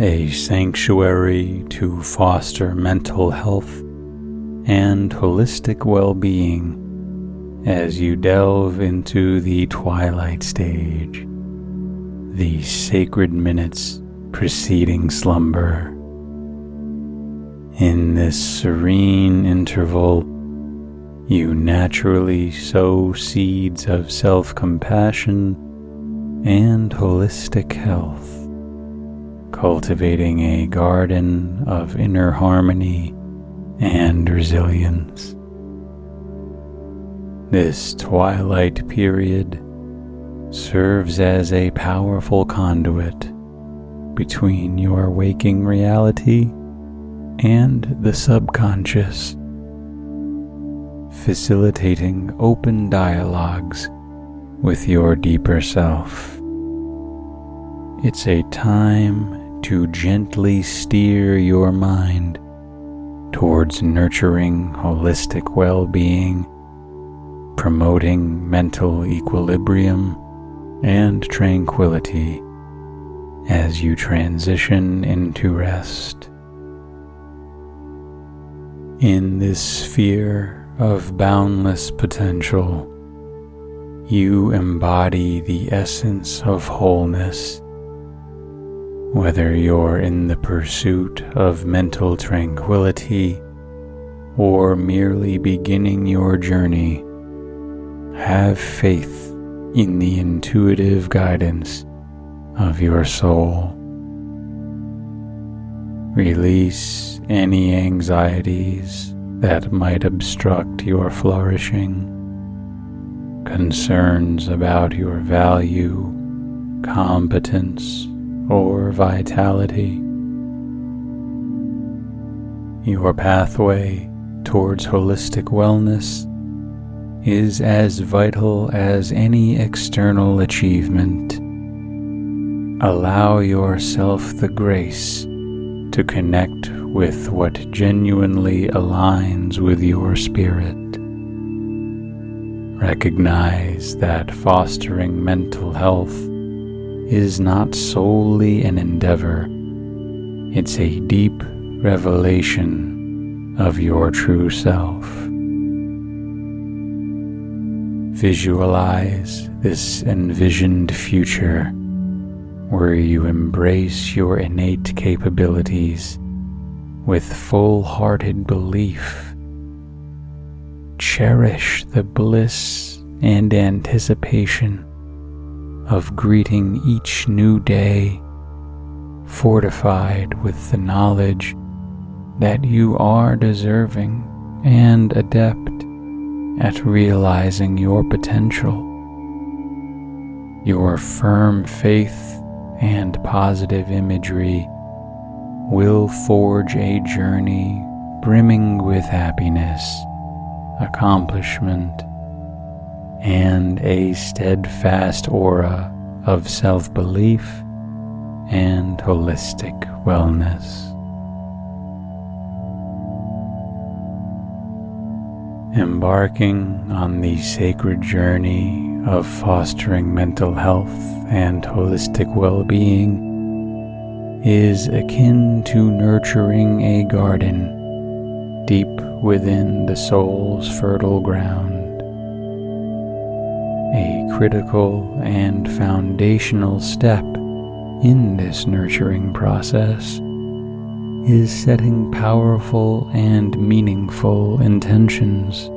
a sanctuary to foster mental health and holistic well being as you delve into the twilight stage, the sacred minutes preceding slumber. In this serene interval, you naturally sow seeds of self compassion and holistic health cultivating a garden of inner harmony and resilience. This twilight period serves as a powerful conduit between your waking reality and the subconscious, facilitating open dialogues with your deeper self. It's a time to gently steer your mind towards nurturing holistic well being, promoting mental equilibrium and tranquility as you transition into rest. In this sphere of boundless potential, you embody the essence of wholeness whether you're in the pursuit of mental tranquility or merely beginning your journey, have faith in the intuitive guidance of your soul. Release any anxieties that might obstruct your flourishing, concerns about your value, competence, or vitality. Your pathway towards holistic wellness is as vital as any external achievement. Allow yourself the grace to connect with what genuinely aligns with your spirit. Recognize that fostering mental health is not solely an endeavor, it's a deep revelation of your true self. Visualize this envisioned future where you embrace your innate capabilities with full hearted belief. Cherish the bliss and anticipation of greeting each new day, fortified with the knowledge that you are deserving and adept at realizing your potential. Your firm faith and positive imagery will forge a journey brimming with happiness, accomplishment, and a steadfast aura of self belief and holistic wellness. Embarking on the sacred journey of fostering mental health and holistic well being is akin to nurturing a garden deep within the soul's fertile ground. A critical and foundational step in this nurturing process is setting powerful and meaningful intentions.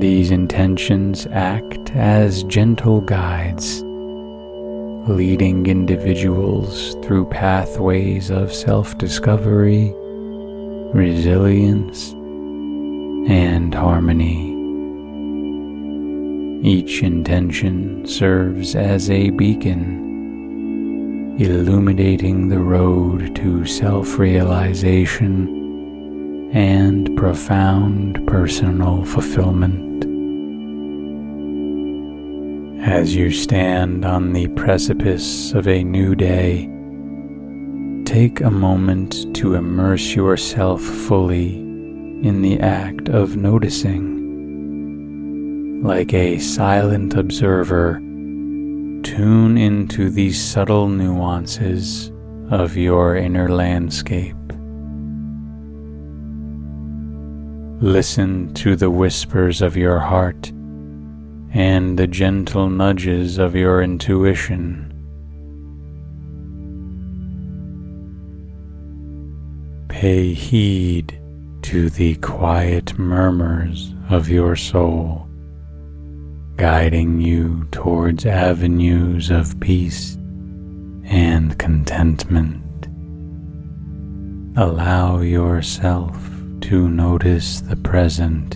These intentions act as gentle guides leading individuals through pathways of self discovery, resilience, and harmony. Each intention serves as a beacon, illuminating the road to self realization and profound personal fulfillment. As you stand on the precipice of a new day, take a moment to immerse yourself fully in the act of noticing. Like a silent observer, tune into these subtle nuances of your inner landscape. Listen to the whispers of your heart and the gentle nudges of your intuition. Pay heed to the quiet murmurs of your soul, guiding you towards avenues of peace and contentment. Allow yourself to notice the present,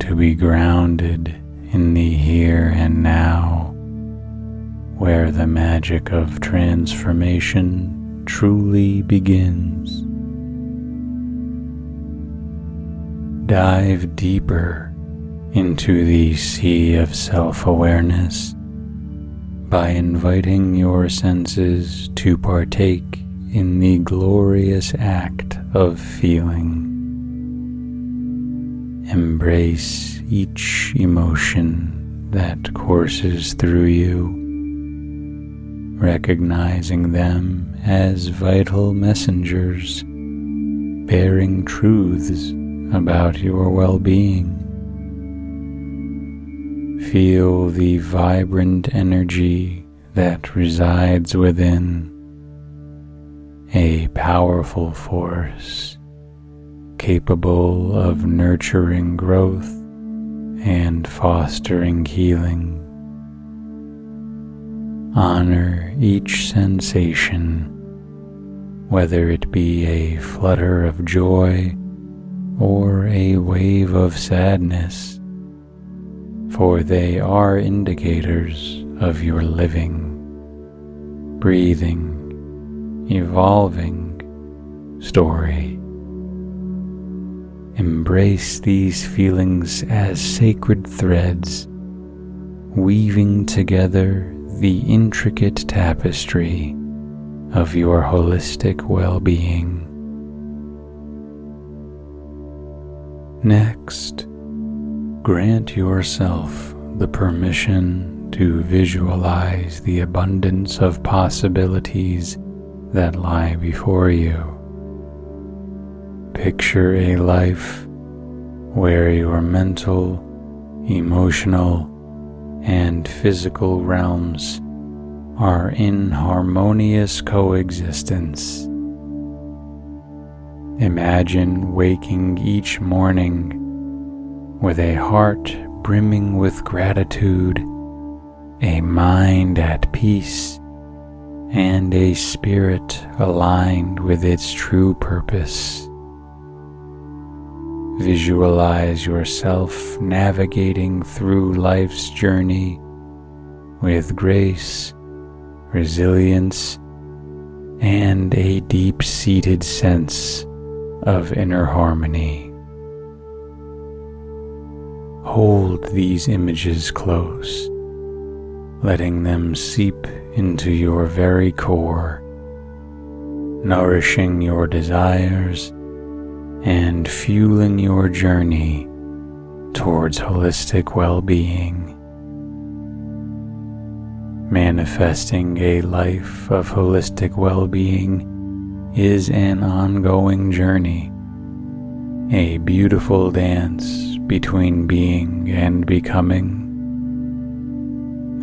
to be grounded in the here and now, where the magic of transformation truly begins. Dive deeper into the sea of self awareness by inviting your senses to partake in the glorious act of feeling. Embrace each emotion that courses through you, recognizing them as vital messengers bearing truths about your well being. Feel the vibrant energy that resides within, a powerful force capable of nurturing growth and fostering healing. Honor each sensation, whether it be a flutter of joy or a wave of sadness, for they are indicators of your living, breathing, evolving story. Embrace these feelings as sacred threads, weaving together the intricate tapestry of your holistic well being. Next, grant yourself the permission to visualize the abundance of possibilities that lie before you. Picture a life where your mental, emotional, and physical realms are in harmonious coexistence. Imagine waking each morning with a heart brimming with gratitude, a mind at peace, and a spirit aligned with its true purpose. Visualize yourself navigating through life's journey with grace, resilience, and a deep seated sense of inner harmony. Hold these images close, letting them seep into your very core, nourishing your desires and fueling your journey towards holistic well being. Manifesting a life of holistic well being is an ongoing journey, a beautiful dance between being and becoming.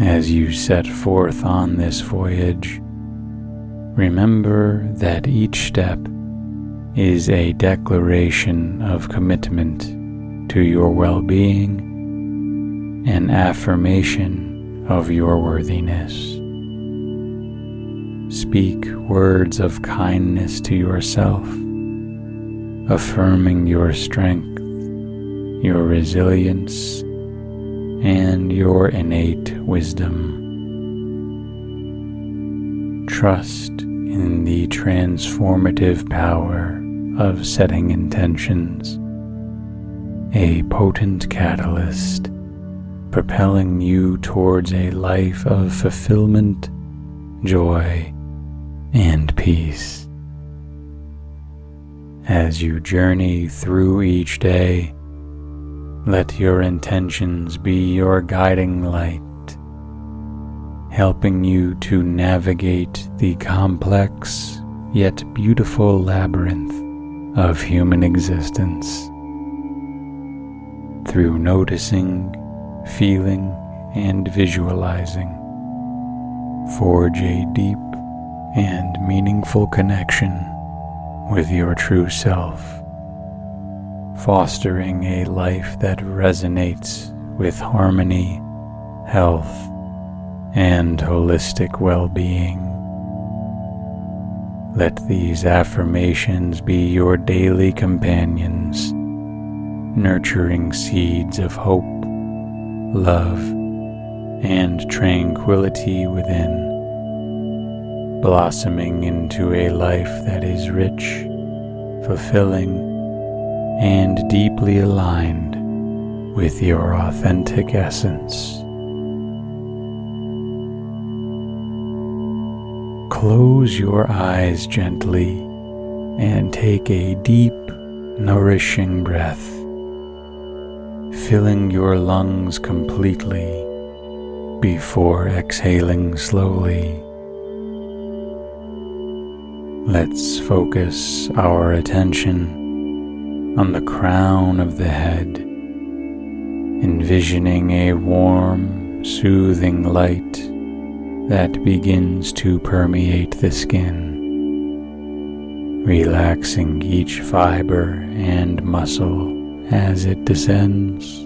As you set forth on this voyage, remember that each step is a declaration of commitment to your well being, an affirmation of your worthiness. Speak words of kindness to yourself, affirming your strength, your resilience, and your innate wisdom. Trust in the transformative power of setting intentions, a potent catalyst propelling you towards a life of fulfillment, joy, and peace. As you journey through each day, let your intentions be your guiding light, helping you to navigate the complex yet beautiful labyrinth of human existence. Through noticing feeling, and visualizing. Forge a deep and meaningful connection with your true self, fostering a life that resonates with harmony, health, and holistic well being. Let these affirmations be your daily companions, nurturing seeds of hope love, and tranquility within, blossoming into a life that is rich, fulfilling, and deeply aligned with your authentic essence. Close your eyes gently and take a deep, nourishing breath filling your lungs completely before exhaling slowly. Let's focus our attention on the crown of the head, envisioning a warm, soothing light that begins to permeate the skin, relaxing each fiber and muscle as it descends.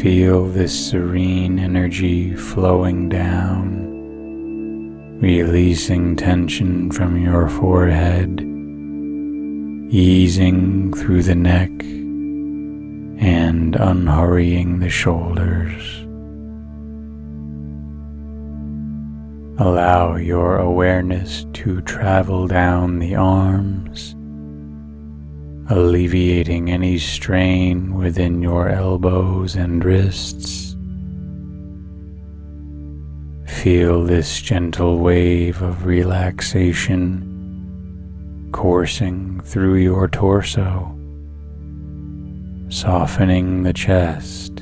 Feel this serene energy flowing down, releasing tension from your forehead, easing through the neck, and unhurrying the shoulders. Allow your awareness to travel down the arms alleviating any strain within your elbows and wrists. Feel this gentle wave of relaxation coursing through your torso, softening the chest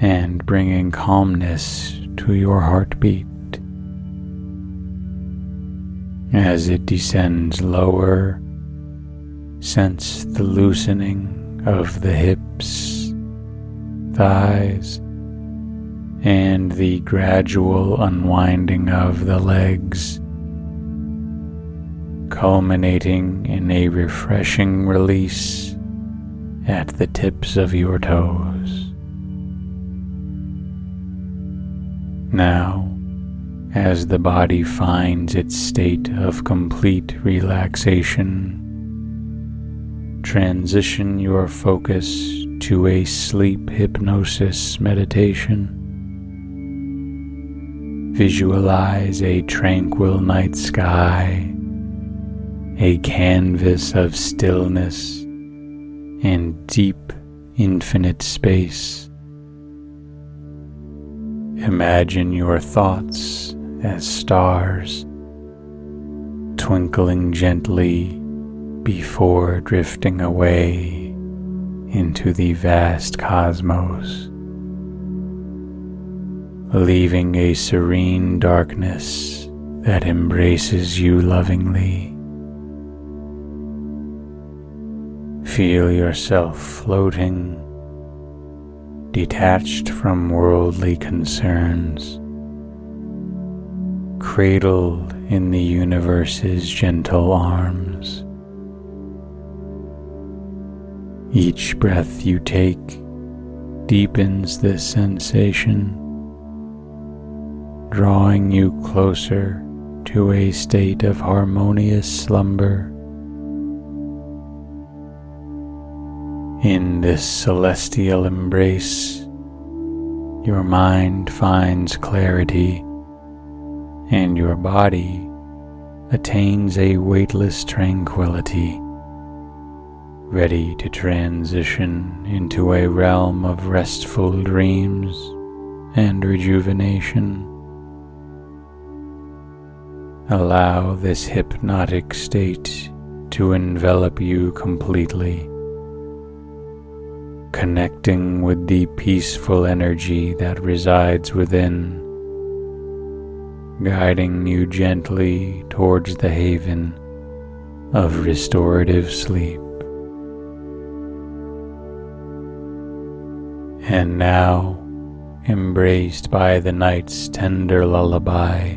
and bringing calmness to your heartbeat. As it descends lower Sense the loosening of the hips, thighs, and the gradual unwinding of the legs, culminating in a refreshing release at the tips of your toes. Now, as the body finds its state of complete relaxation, transition your focus to a sleep hypnosis meditation. Visualize a tranquil night sky, a canvas of stillness and deep infinite space. Imagine your thoughts as stars, twinkling gently before drifting away into the vast cosmos, leaving a serene darkness that embraces you lovingly. Feel yourself floating, detached from worldly concerns, cradled in the universe's gentle arms. Each breath you take deepens this sensation, drawing you closer to a state of harmonious slumber. In this celestial embrace, your mind finds clarity and your body attains a weightless tranquility ready to transition into a realm of restful dreams and rejuvenation. Allow this hypnotic state to envelop you completely, connecting with the peaceful energy that resides within, guiding you gently towards the haven of restorative sleep. And now, embraced by the night's tender lullaby,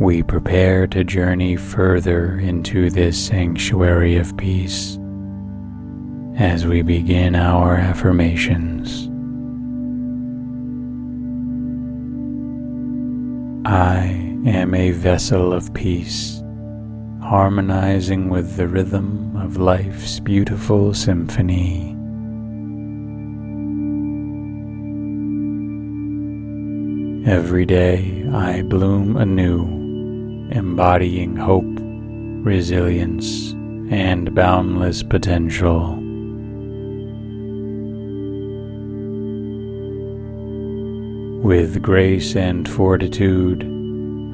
we prepare to journey further into this sanctuary of peace as we begin our affirmations. I am a vessel of peace, harmonizing with the rhythm of life's beautiful symphony. Every day I bloom anew, embodying hope, resilience, and boundless potential. With grace and fortitude,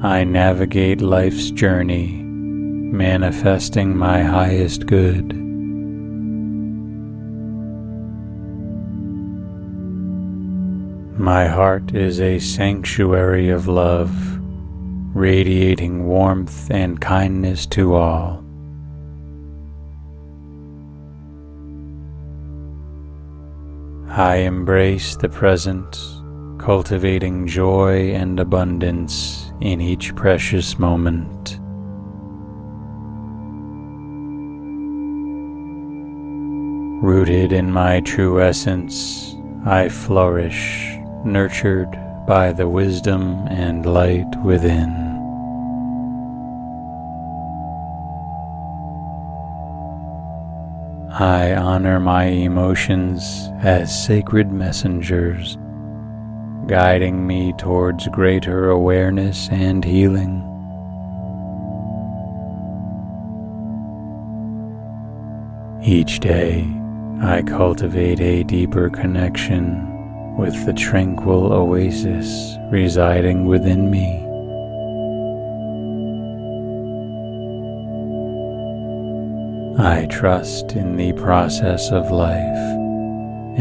I navigate life's journey, manifesting my highest good. My heart is a sanctuary of love, radiating warmth and kindness to all. I embrace the present, cultivating joy and abundance in each precious moment. Rooted in my true essence, I flourish nurtured by the wisdom and light within. I honor my emotions as sacred messengers, guiding me towards greater awareness and healing. Each day, I cultivate a deeper connection with the tranquil oasis residing within me. I trust in the process of life,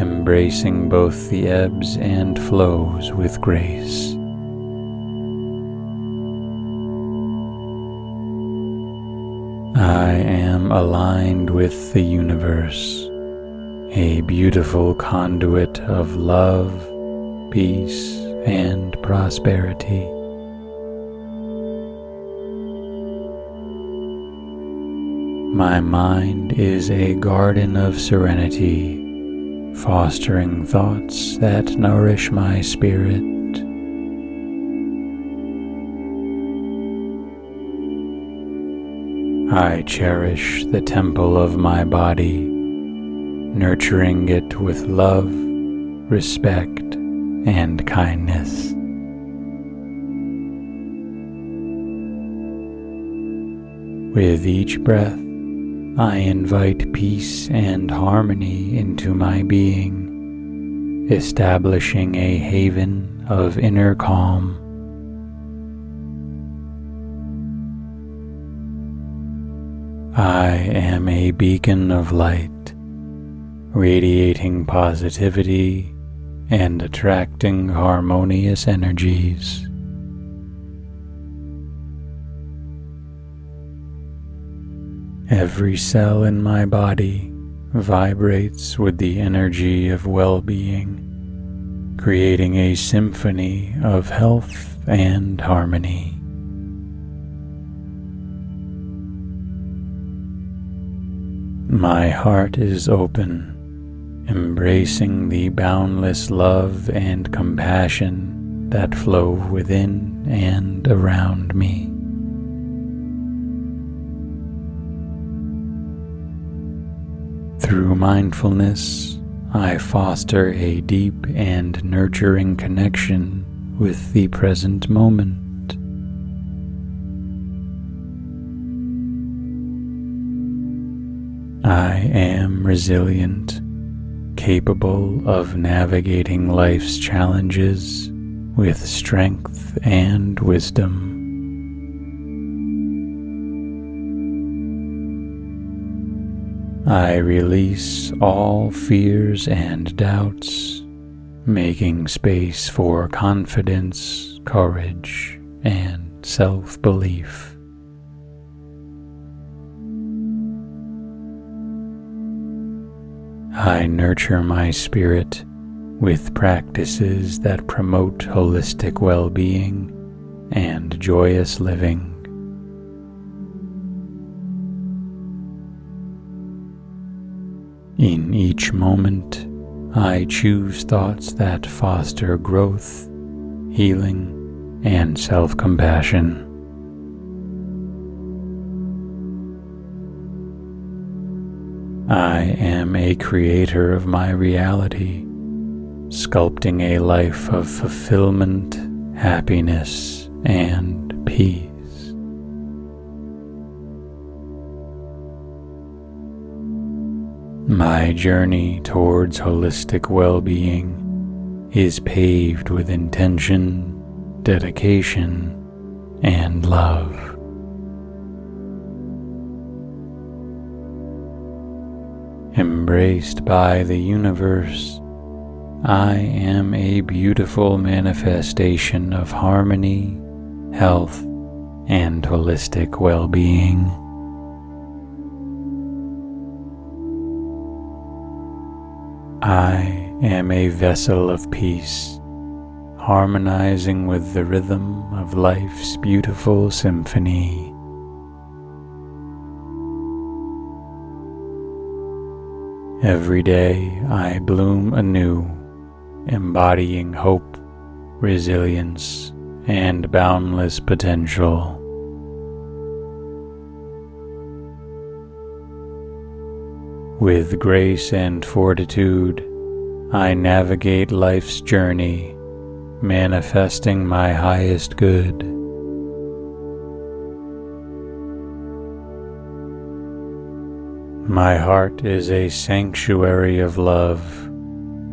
embracing both the ebbs and flows with grace. I am aligned with the universe a beautiful conduit of love, peace, and prosperity. My mind is a garden of serenity, fostering thoughts that nourish my spirit. I cherish the temple of my body nurturing it with love, respect, and kindness. With each breath, I invite peace and harmony into my being, establishing a haven of inner calm. I am a beacon of light, radiating positivity and attracting harmonious energies. Every cell in my body vibrates with the energy of well being, creating a symphony of health and harmony. My heart is open, embracing the boundless love and compassion that flow within and around me. Through mindfulness, I foster a deep and nurturing connection with the present moment. I am resilient, capable of navigating life's challenges with strength and wisdom. I release all fears and doubts, making space for confidence, courage, and self belief. I nurture my spirit with practices that promote holistic well being and joyous living. In each moment, I choose thoughts that foster growth, healing, and self compassion. I am a creator of my reality, sculpting a life of fulfillment, happiness, and peace. My journey towards holistic well being is paved with intention, dedication, and love. Embraced by the universe, I am a beautiful manifestation of harmony, health, and holistic well being. I am a vessel of peace, harmonizing with the rhythm of life's beautiful symphony. Every day I bloom anew, embodying hope, resilience, and boundless potential. With grace and fortitude, I navigate life's journey, manifesting my highest good. My heart is a sanctuary of love,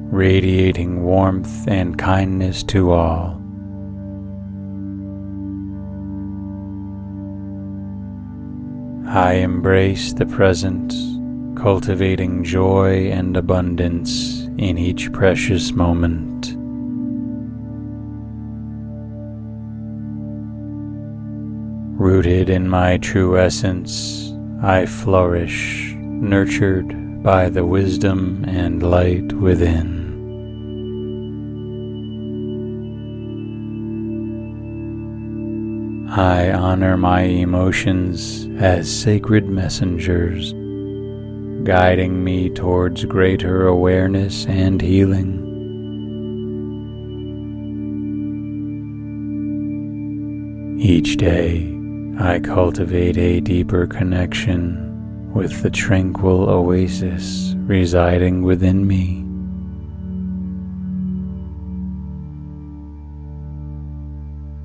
radiating warmth and kindness to all. I embrace the present, cultivating joy and abundance in each precious moment. Rooted in my true essence, I flourish nurtured by the wisdom and light within. I honor my emotions as sacred messengers, guiding me towards greater awareness and healing. Each day, I cultivate a deeper connection with the tranquil oasis residing within me.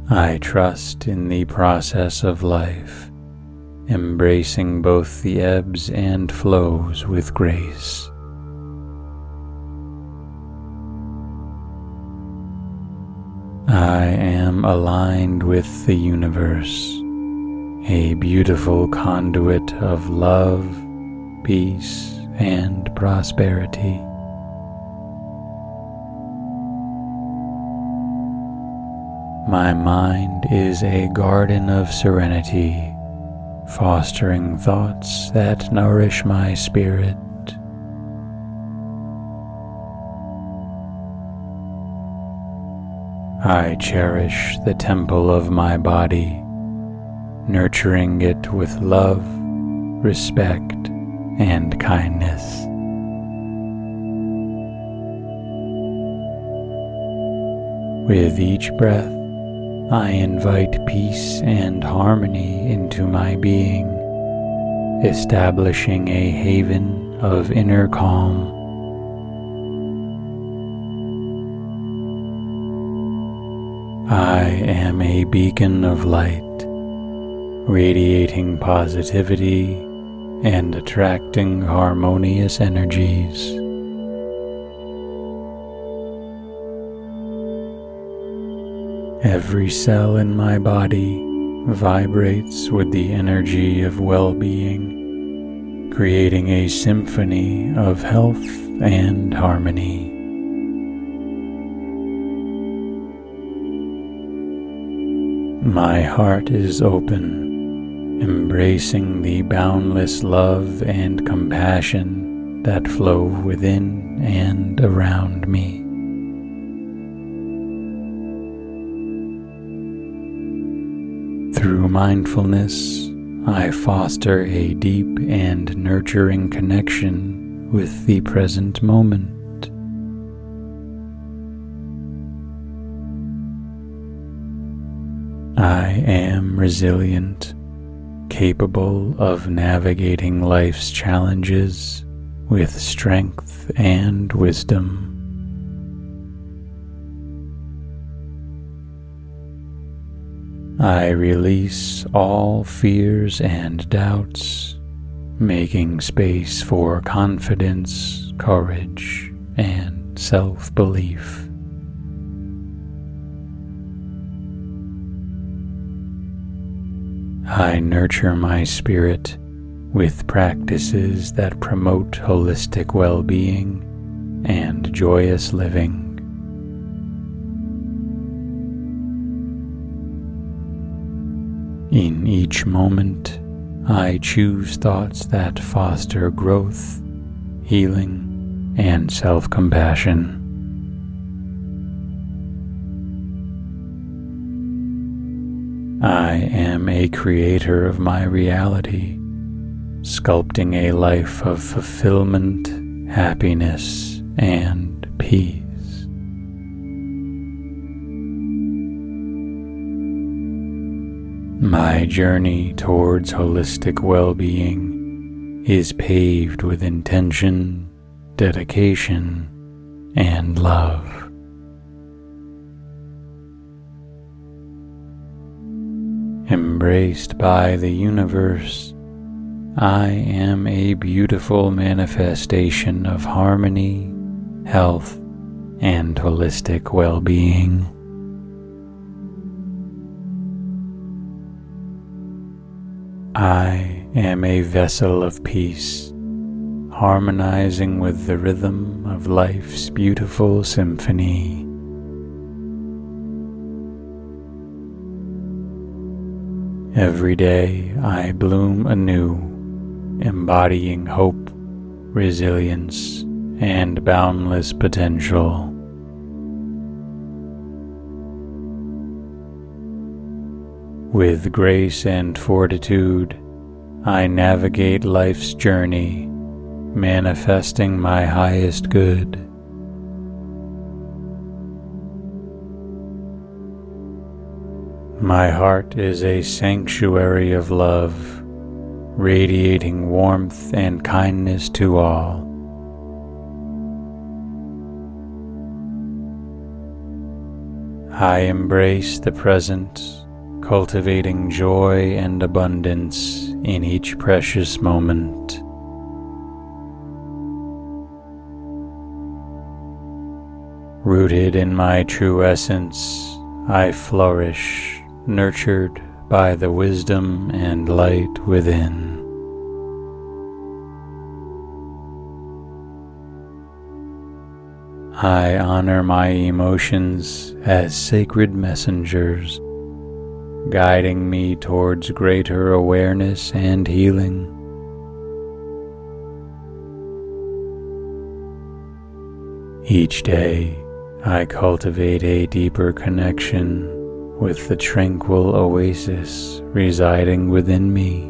I trust in the process of life, embracing both the ebbs and flows with grace. I am aligned with the universe, a beautiful conduit of love, peace, and prosperity. My mind is a garden of serenity, fostering thoughts that nourish my spirit. I cherish the temple of my body, nurturing it with love, respect, and kindness. With each breath, I invite peace and harmony into my being, establishing a haven of inner calm. I am a beacon of light, radiating positivity and attracting harmonious energies. Every cell in my body vibrates with the energy of well being, creating a symphony of health and harmony. My heart is open, embracing the boundless love and compassion that flow within and around me. Through mindfulness, I foster a deep and nurturing connection with the present moment. I am resilient, capable of navigating life's challenges with strength and wisdom. I release all fears and doubts, making space for confidence, courage, and self belief. I nurture my spirit with practices that promote holistic well being and joyous living. In each moment, I choose thoughts that foster growth, healing, and self compassion. I am a creator of my reality, sculpting a life of fulfillment, happiness, and peace. My journey towards holistic well being is paved with intention, dedication, and love. Embraced by the universe, I am a beautiful manifestation of harmony, health, and holistic well being. I am a vessel of peace, harmonizing with the rhythm of life's beautiful symphony. Every day I bloom anew, embodying hope, resilience, and boundless potential. With grace and fortitude, I navigate life's journey, manifesting my highest good. My heart is a sanctuary of love, radiating warmth and kindness to all. I embrace the present cultivating joy and abundance in each precious moment. Rooted in my true essence, I flourish, nurtured by the wisdom and light within. I honor my emotions as sacred messengers, guiding me towards greater awareness and healing. Each day, I cultivate a deeper connection with the tranquil oasis residing within me.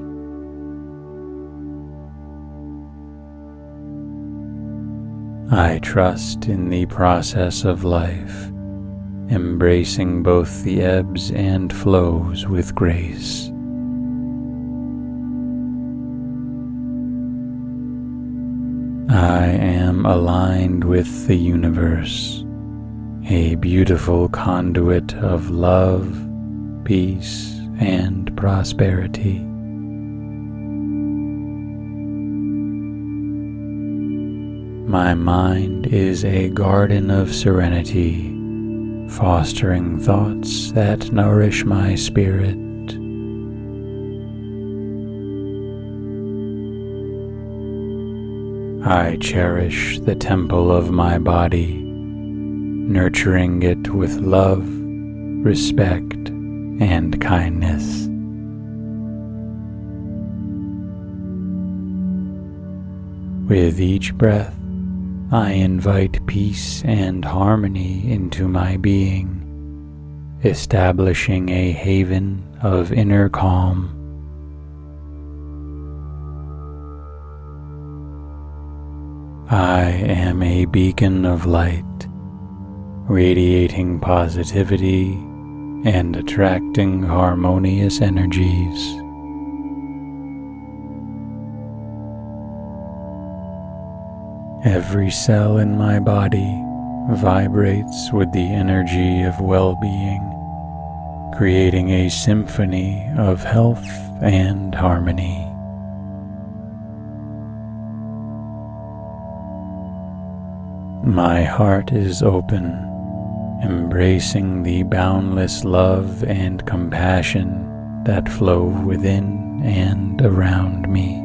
I trust in the process of life, embracing both the ebbs and flows with grace. I am aligned with the universe, a beautiful conduit of love, peace, and prosperity. My mind is a garden of serenity, fostering thoughts that nourish my spirit. I cherish the temple of my body, nurturing it with love, respect, and kindness. With each breath, I invite peace and harmony into my being, establishing a haven of inner calm. I am a beacon of light, radiating positivity and attracting harmonious energies. Every cell in my body vibrates with the energy of well being, creating a symphony of health and harmony. My heart is open, embracing the boundless love and compassion that flow within and around me.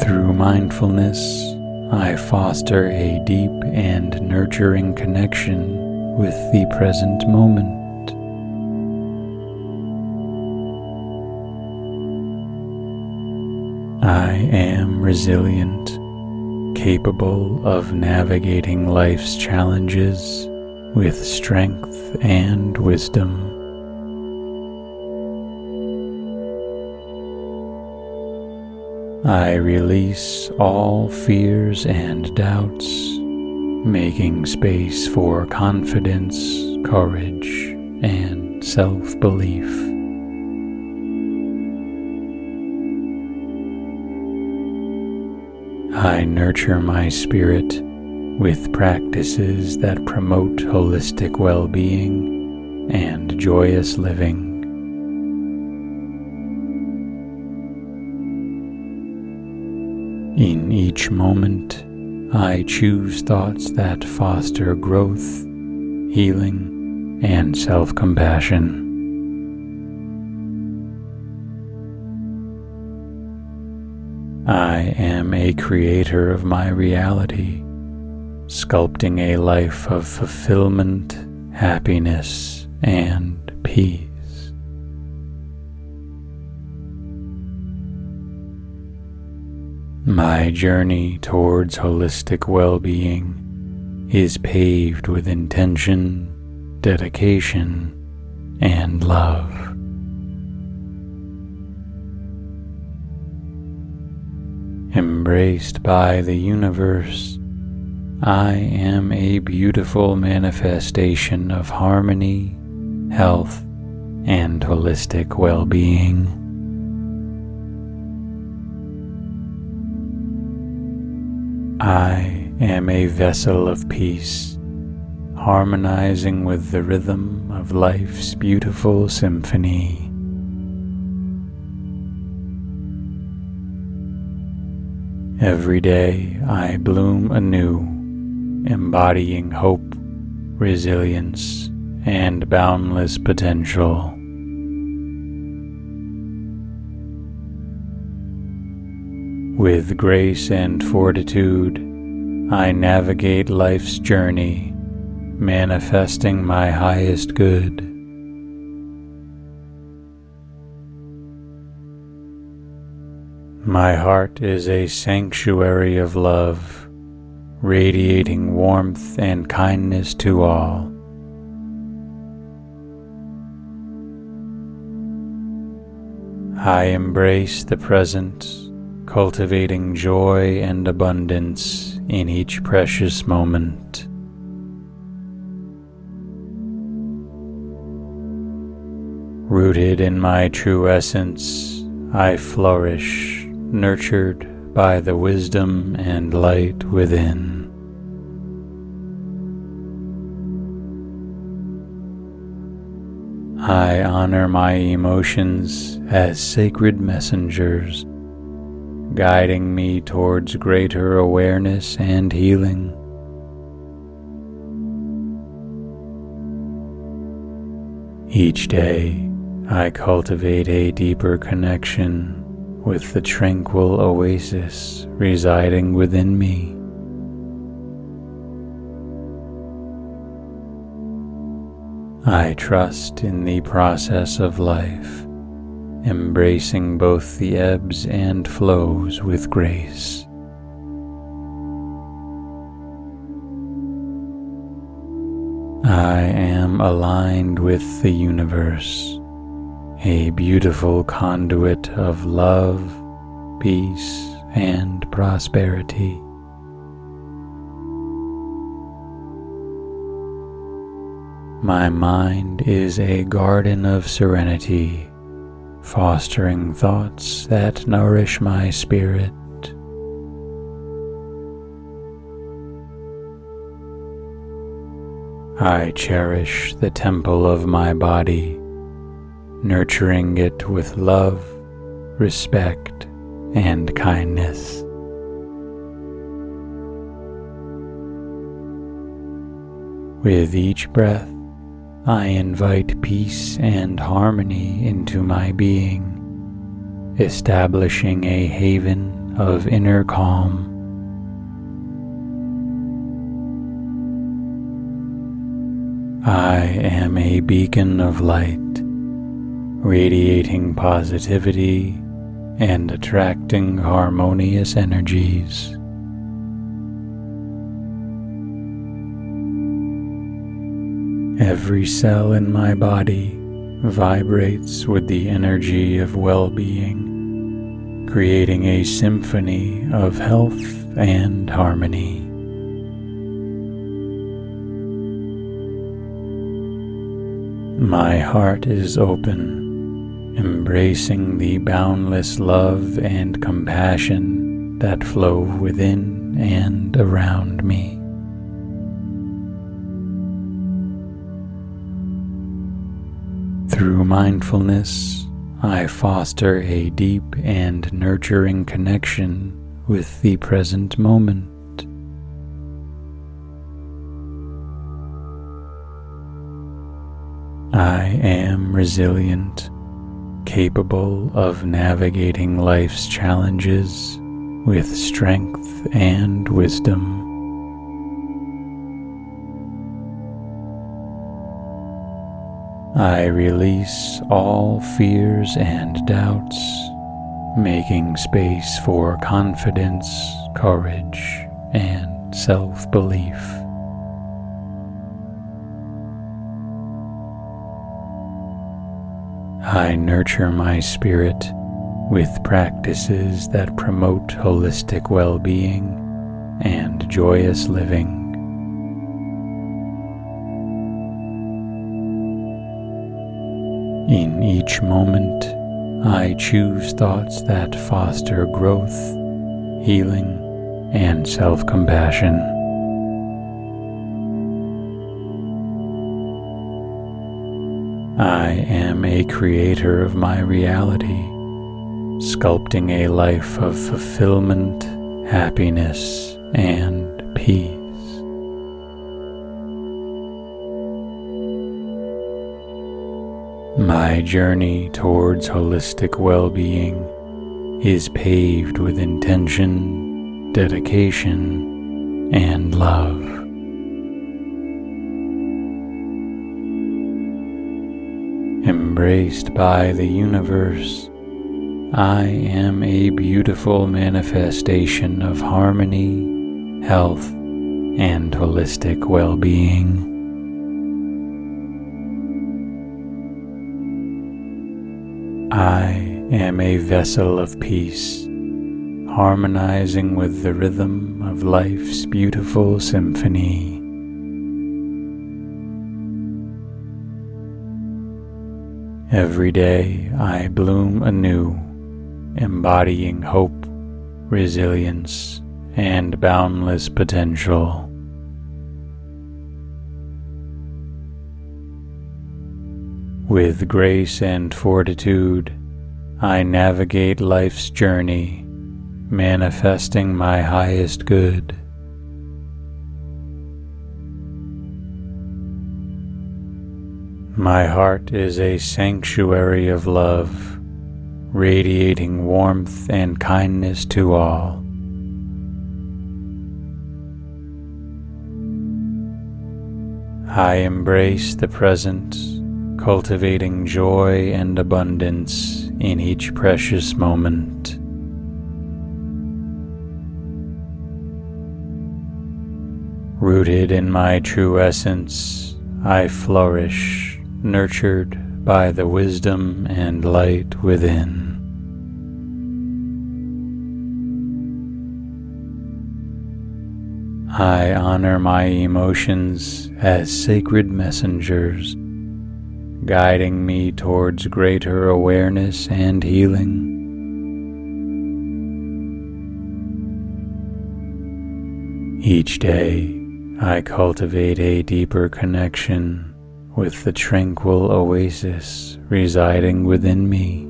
Through mindfulness, I foster a deep and nurturing connection with the present moment. I am resilient, capable of navigating life's challenges with strength and wisdom. I release all fears and doubts, making space for confidence, courage, and self belief. I nurture my spirit with practices that promote holistic well being and joyous living. In each moment, I choose thoughts that foster growth, healing, and self compassion. I am a creator of my reality, sculpting a life of fulfillment, happiness, and peace. My journey towards holistic well being is paved with intention, dedication, and love. embraced by the universe, I am a beautiful manifestation of harmony, health, and holistic well being. I am a vessel of peace, harmonizing with the rhythm of life's beautiful symphony. Every day I bloom anew, embodying hope, resilience, and boundless potential. With grace and fortitude, I navigate life's journey, manifesting my highest good. My heart is a sanctuary of love, radiating warmth and kindness to all. I embrace the present, cultivating joy and abundance in each precious moment. Rooted in my true essence, I flourish nurtured by the wisdom and light within. I honor my emotions as sacred messengers, guiding me towards greater awareness and healing. Each day, I cultivate a deeper connection with the tranquil oasis residing within me. I trust in the process of life, embracing both the ebbs and flows with grace. I am aligned with the universe a beautiful conduit of love, peace, and prosperity. My mind is a garden of serenity, fostering thoughts that nourish my spirit. I cherish the temple of my body nurturing it with love, respect, and kindness. With each breath, I invite peace and harmony into my being, establishing a haven of inner calm. I am a beacon of light radiating positivity and attracting harmonious energies. Every cell in my body vibrates with the energy of well being, creating a symphony of health and harmony. My heart is open embracing the boundless love and compassion that flow within and around me. Through mindfulness, I foster a deep and nurturing connection with the present moment. I am resilient capable of navigating life's challenges with strength and wisdom. I release all fears and doubts, making space for confidence, courage, and self belief. I nurture my spirit with practices that promote holistic well being and joyous living. In each moment, I choose thoughts that foster growth, healing, and self compassion. I am a creator of my reality, sculpting a life of fulfillment, happiness, and peace. My journey towards holistic well being is paved with intention, dedication, and love. Embraced by the universe, I am a beautiful manifestation of harmony, health, and holistic well being. I am a vessel of peace, harmonizing with the rhythm of life's beautiful symphony. Every day I bloom anew, embodying hope, resilience, and boundless potential. With grace and fortitude, I navigate life's journey, manifesting my highest good. My heart is a sanctuary of love, radiating warmth and kindness to all. I embrace the present cultivating joy and abundance in each precious moment. Rooted in my true essence, I flourish, nurtured by the wisdom and light within. I honor my emotions as sacred messengers guiding me towards greater awareness and healing. Each day, I cultivate a deeper connection with the tranquil oasis residing within me.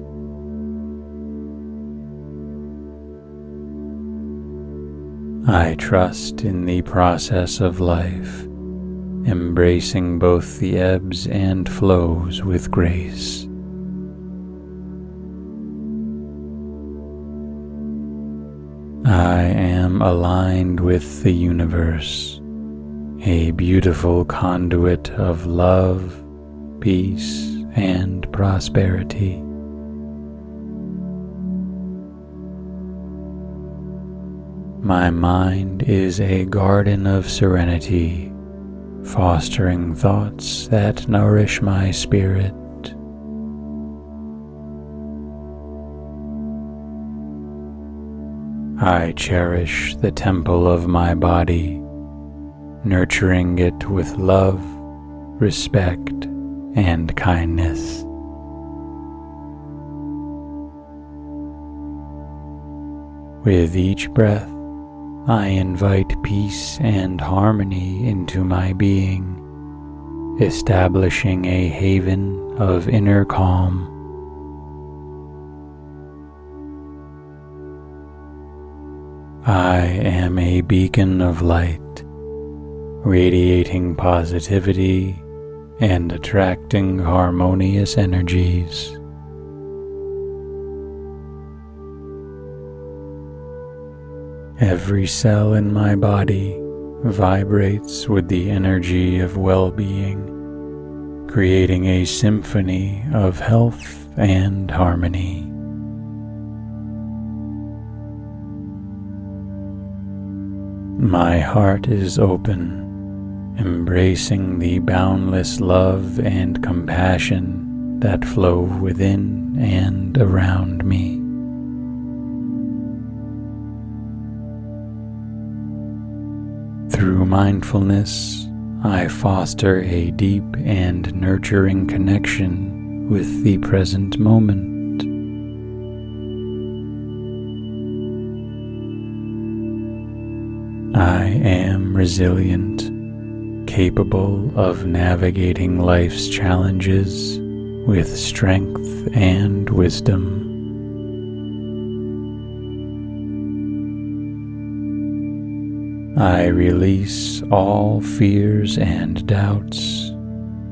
I trust in the process of life embracing both the ebbs and flows with grace. I am aligned with the universe, a beautiful conduit of love, peace, and prosperity. My mind is a garden of serenity fostering thoughts that nourish my spirit. I cherish the temple of my body, nurturing it with love, respect, and kindness. With each breath, I invite peace and harmony into my being, establishing a haven of inner calm. I am a beacon of light, radiating positivity and attracting harmonious energies. Every cell in my body vibrates with the energy of well being, creating a symphony of health and harmony. My heart is open, embracing the boundless love and compassion that flow within and around me. Mindfulness, I foster a deep and nurturing connection with the present moment. I am resilient, capable of navigating life's challenges with strength and wisdom. I release all fears and doubts,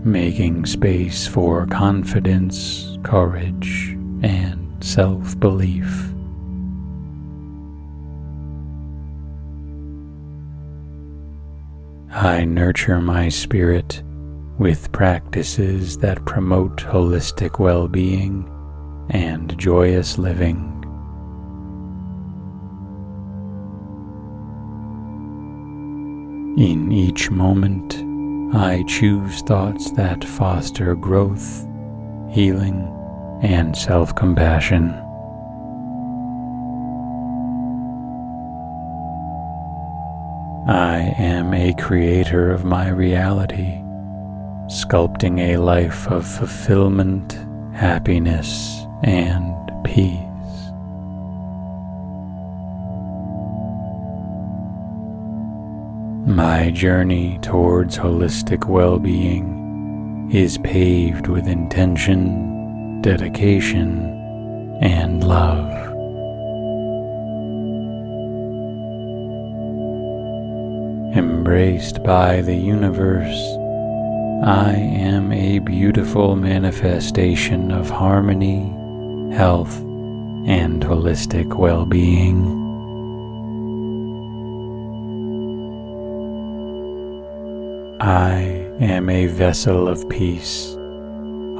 making space for confidence, courage, and self belief. I nurture my spirit with practices that promote holistic well being and joyous living. In each moment, I choose thoughts that foster growth, healing, and self compassion. I am a creator of my reality, sculpting a life of fulfillment, happiness, and peace. My journey towards holistic well being is paved with intention, dedication, and love. Embraced by the universe, I am a beautiful manifestation of harmony, health, and holistic well being. I am a vessel of peace,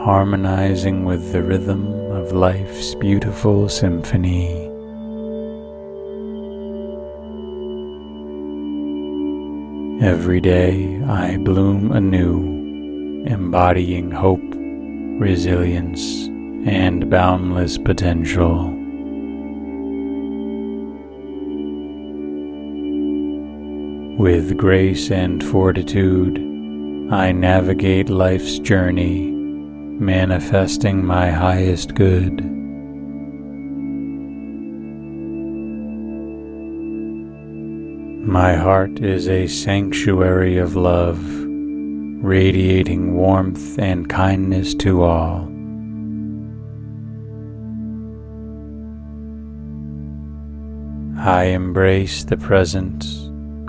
harmonizing with the rhythm of life's beautiful symphony. Every day I bloom anew, embodying hope, resilience, and boundless potential. With grace and fortitude, I navigate life's journey, manifesting my highest good. My heart is a sanctuary of love, radiating warmth and kindness to all. I embrace the present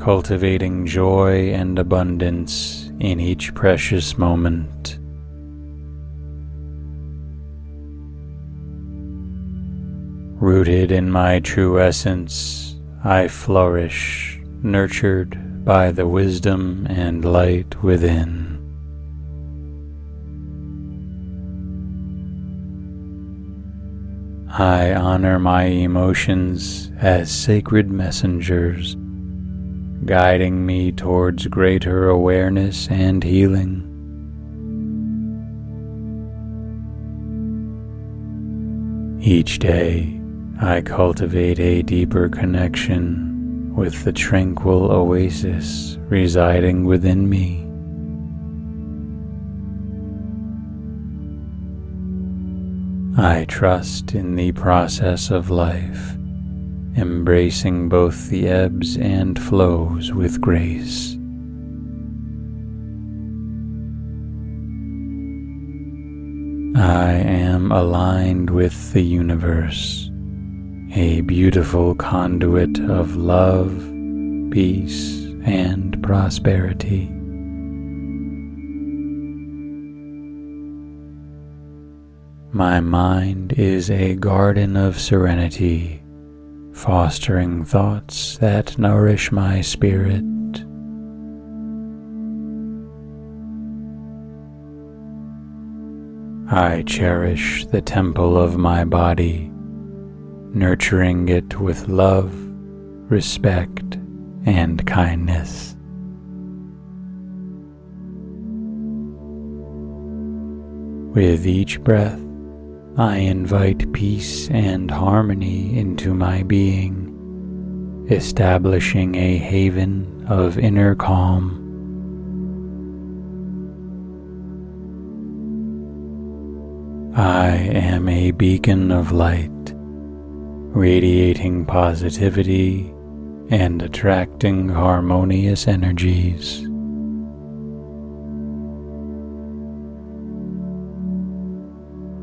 cultivating joy and abundance in each precious moment. Rooted in my true essence, I flourish, nurtured by the wisdom and light within. I honor my emotions as sacred messengers guiding me towards greater awareness and healing. Each day, I cultivate a deeper connection with the tranquil oasis residing within me. I trust in the process of life embracing both the ebbs and flows with grace. I am aligned with the universe, a beautiful conduit of love, peace, and prosperity. My mind is a garden of serenity fostering thoughts that nourish my spirit. I cherish the temple of my body, nurturing it with love, respect, and kindness. With each breath, I invite peace and harmony into my being, establishing a haven of inner calm. I am a beacon of light, radiating positivity and attracting harmonious energies.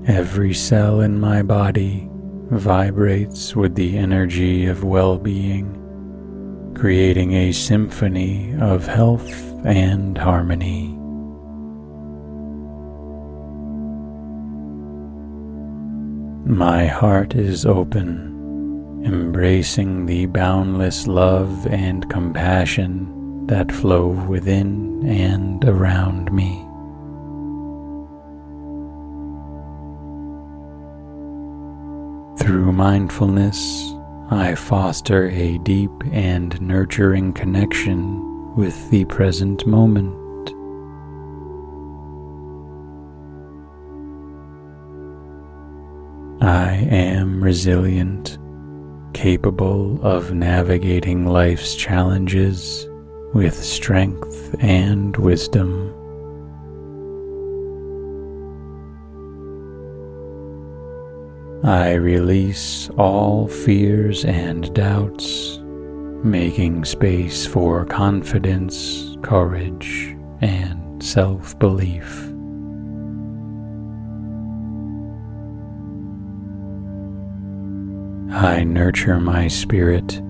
Every cell in my body vibrates with the energy of well being, creating a symphony of health and harmony. My heart is open, embracing the boundless love and compassion that flow within and around me. Through mindfulness, I foster a deep and nurturing connection with the present moment. I am resilient, capable of navigating life's challenges with strength and wisdom. I release all fears and doubts, making space for confidence, courage, and self belief. I nurture my spirit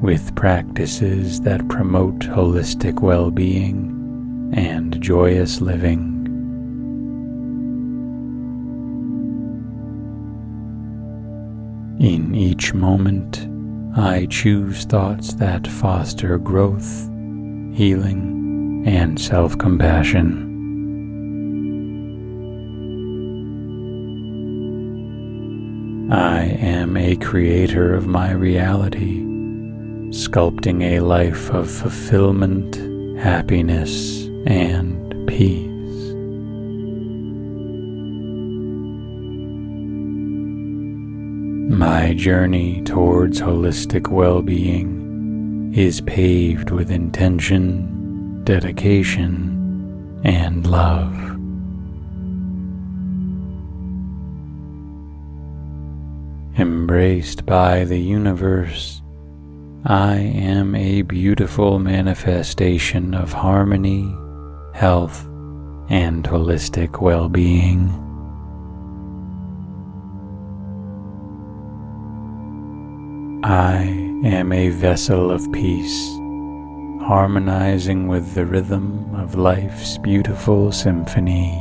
with practices that promote holistic well being and joyous living. In each moment, I choose thoughts that foster growth, healing, and self compassion. I am a creator of my reality, sculpting a life of fulfillment, happiness, and peace. My journey towards holistic well being is paved with intention, dedication, and love. Embraced by the universe, I am a beautiful manifestation of harmony, health, and holistic well being. I am a vessel of peace, harmonizing with the rhythm of life's beautiful symphony.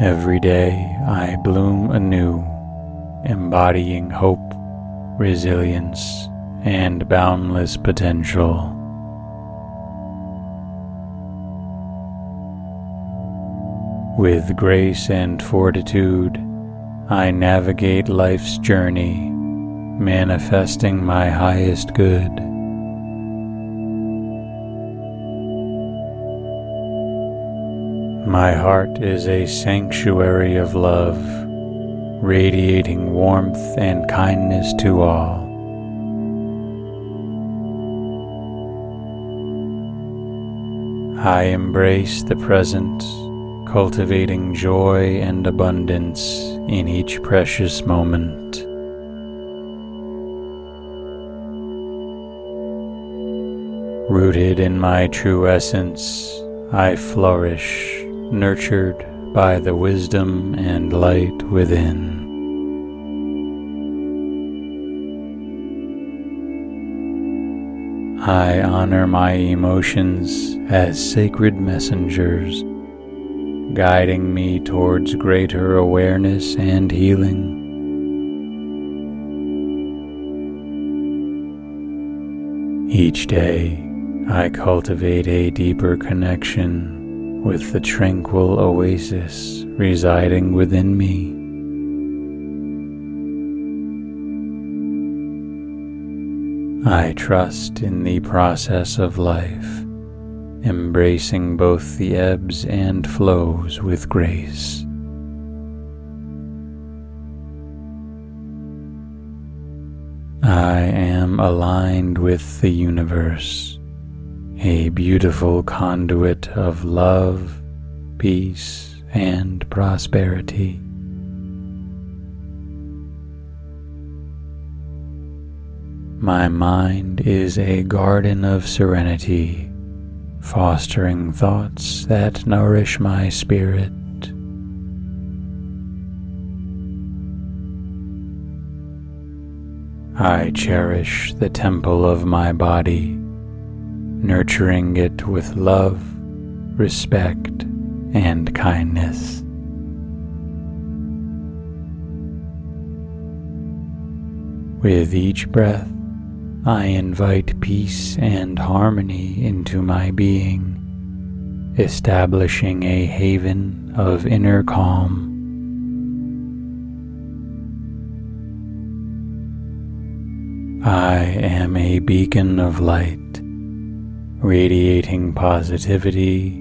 Every day I bloom anew, embodying hope, resilience, and boundless potential. With grace and fortitude, I navigate life's journey, manifesting my highest good. My heart is a sanctuary of love, radiating warmth and kindness to all. I embrace the present cultivating joy and abundance in each precious moment. Rooted in my true essence, I flourish, nurtured by the wisdom and light within. I honor my emotions as sacred messengers guiding me towards greater awareness and healing. Each day, I cultivate a deeper connection with the tranquil oasis residing within me. I trust in the process of life embracing both the ebbs and flows with grace. I am aligned with the universe, a beautiful conduit of love, peace, and prosperity. My mind is a garden of serenity fostering thoughts that nourish my spirit. I cherish the temple of my body, nurturing it with love, respect, and kindness. With each breath, I invite peace and harmony into my being, establishing a haven of inner calm. I am a beacon of light, radiating positivity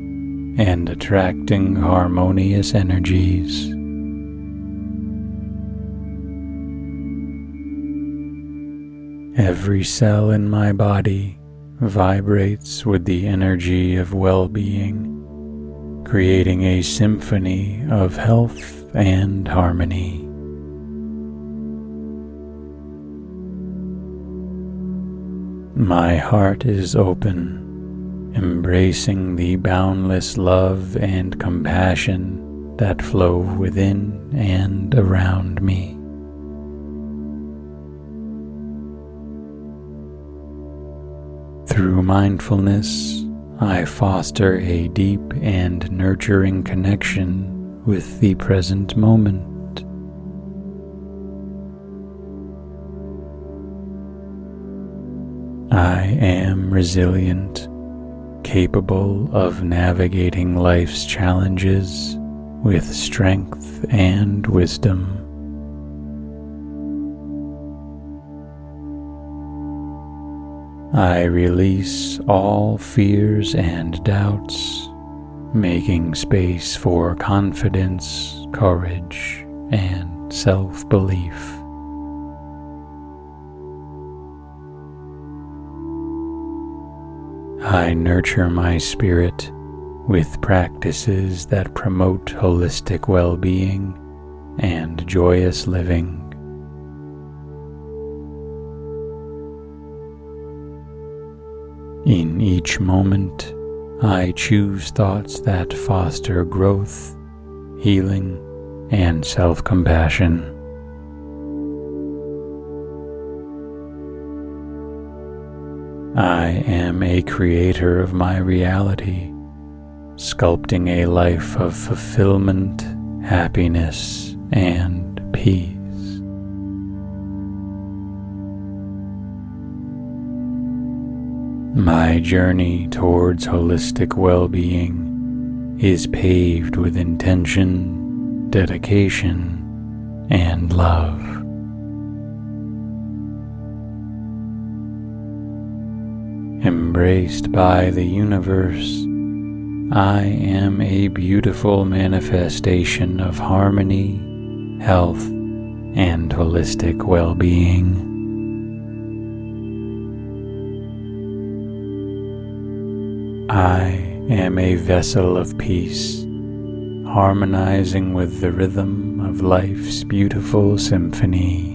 and attracting harmonious energies. Every cell in my body vibrates with the energy of well being, creating a symphony of health and harmony. My heart is open, embracing the boundless love and compassion that flow within and around me. Through mindfulness, I foster a deep and nurturing connection with the present moment. I am resilient, capable of navigating life's challenges with strength and wisdom. I release all fears and doubts, making space for confidence, courage, and self belief. I nurture my spirit with practices that promote holistic well being and joyous living. In each moment, I choose thoughts that foster growth, healing, and self compassion. I am a creator of my reality, sculpting a life of fulfillment, happiness, and peace. My journey towards holistic well being is paved with intention, dedication, and love. embraced by the universe, I am a beautiful manifestation of harmony, health, and holistic well being. I am a vessel of peace, harmonizing with the rhythm of life's beautiful symphony.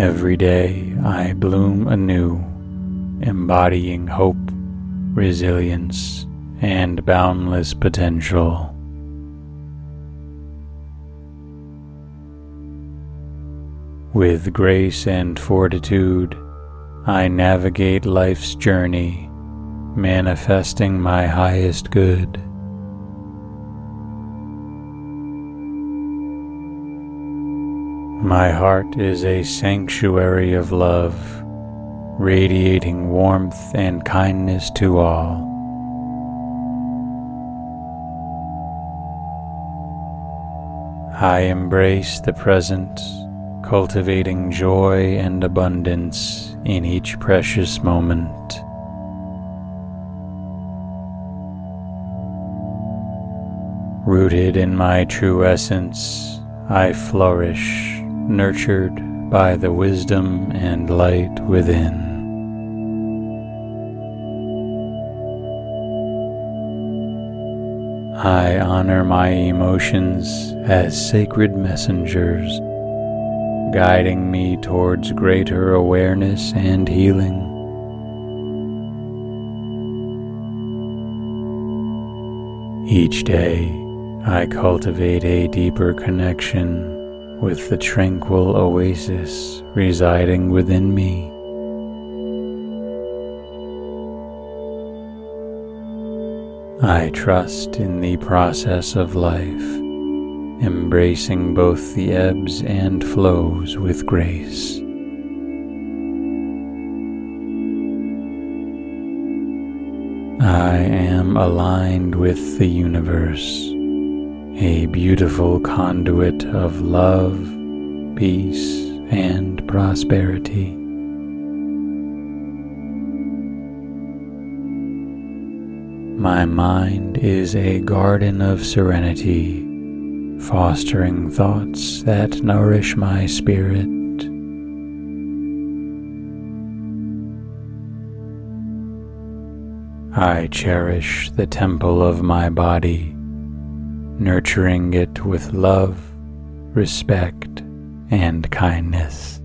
Every day I bloom anew, embodying hope, resilience, and boundless potential. With grace and fortitude, I navigate life's journey, manifesting my highest good. My heart is a sanctuary of love, radiating warmth and kindness to all. I embrace the present, cultivating joy and abundance in each precious moment. Rooted in my true essence, I flourish nurtured by the wisdom and light within. I honor my emotions as sacred messengers, guiding me towards greater awareness and healing. Each day, I cultivate a deeper connection with the tranquil oasis residing within me. I trust in the process of life, embracing both the ebbs and flows with grace. I am aligned with the universe, a beautiful conduit of love, peace, and prosperity. My mind is a garden of serenity, fostering thoughts that nourish my spirit. I cherish the temple of my body, nurturing it with love, respect, and kindness.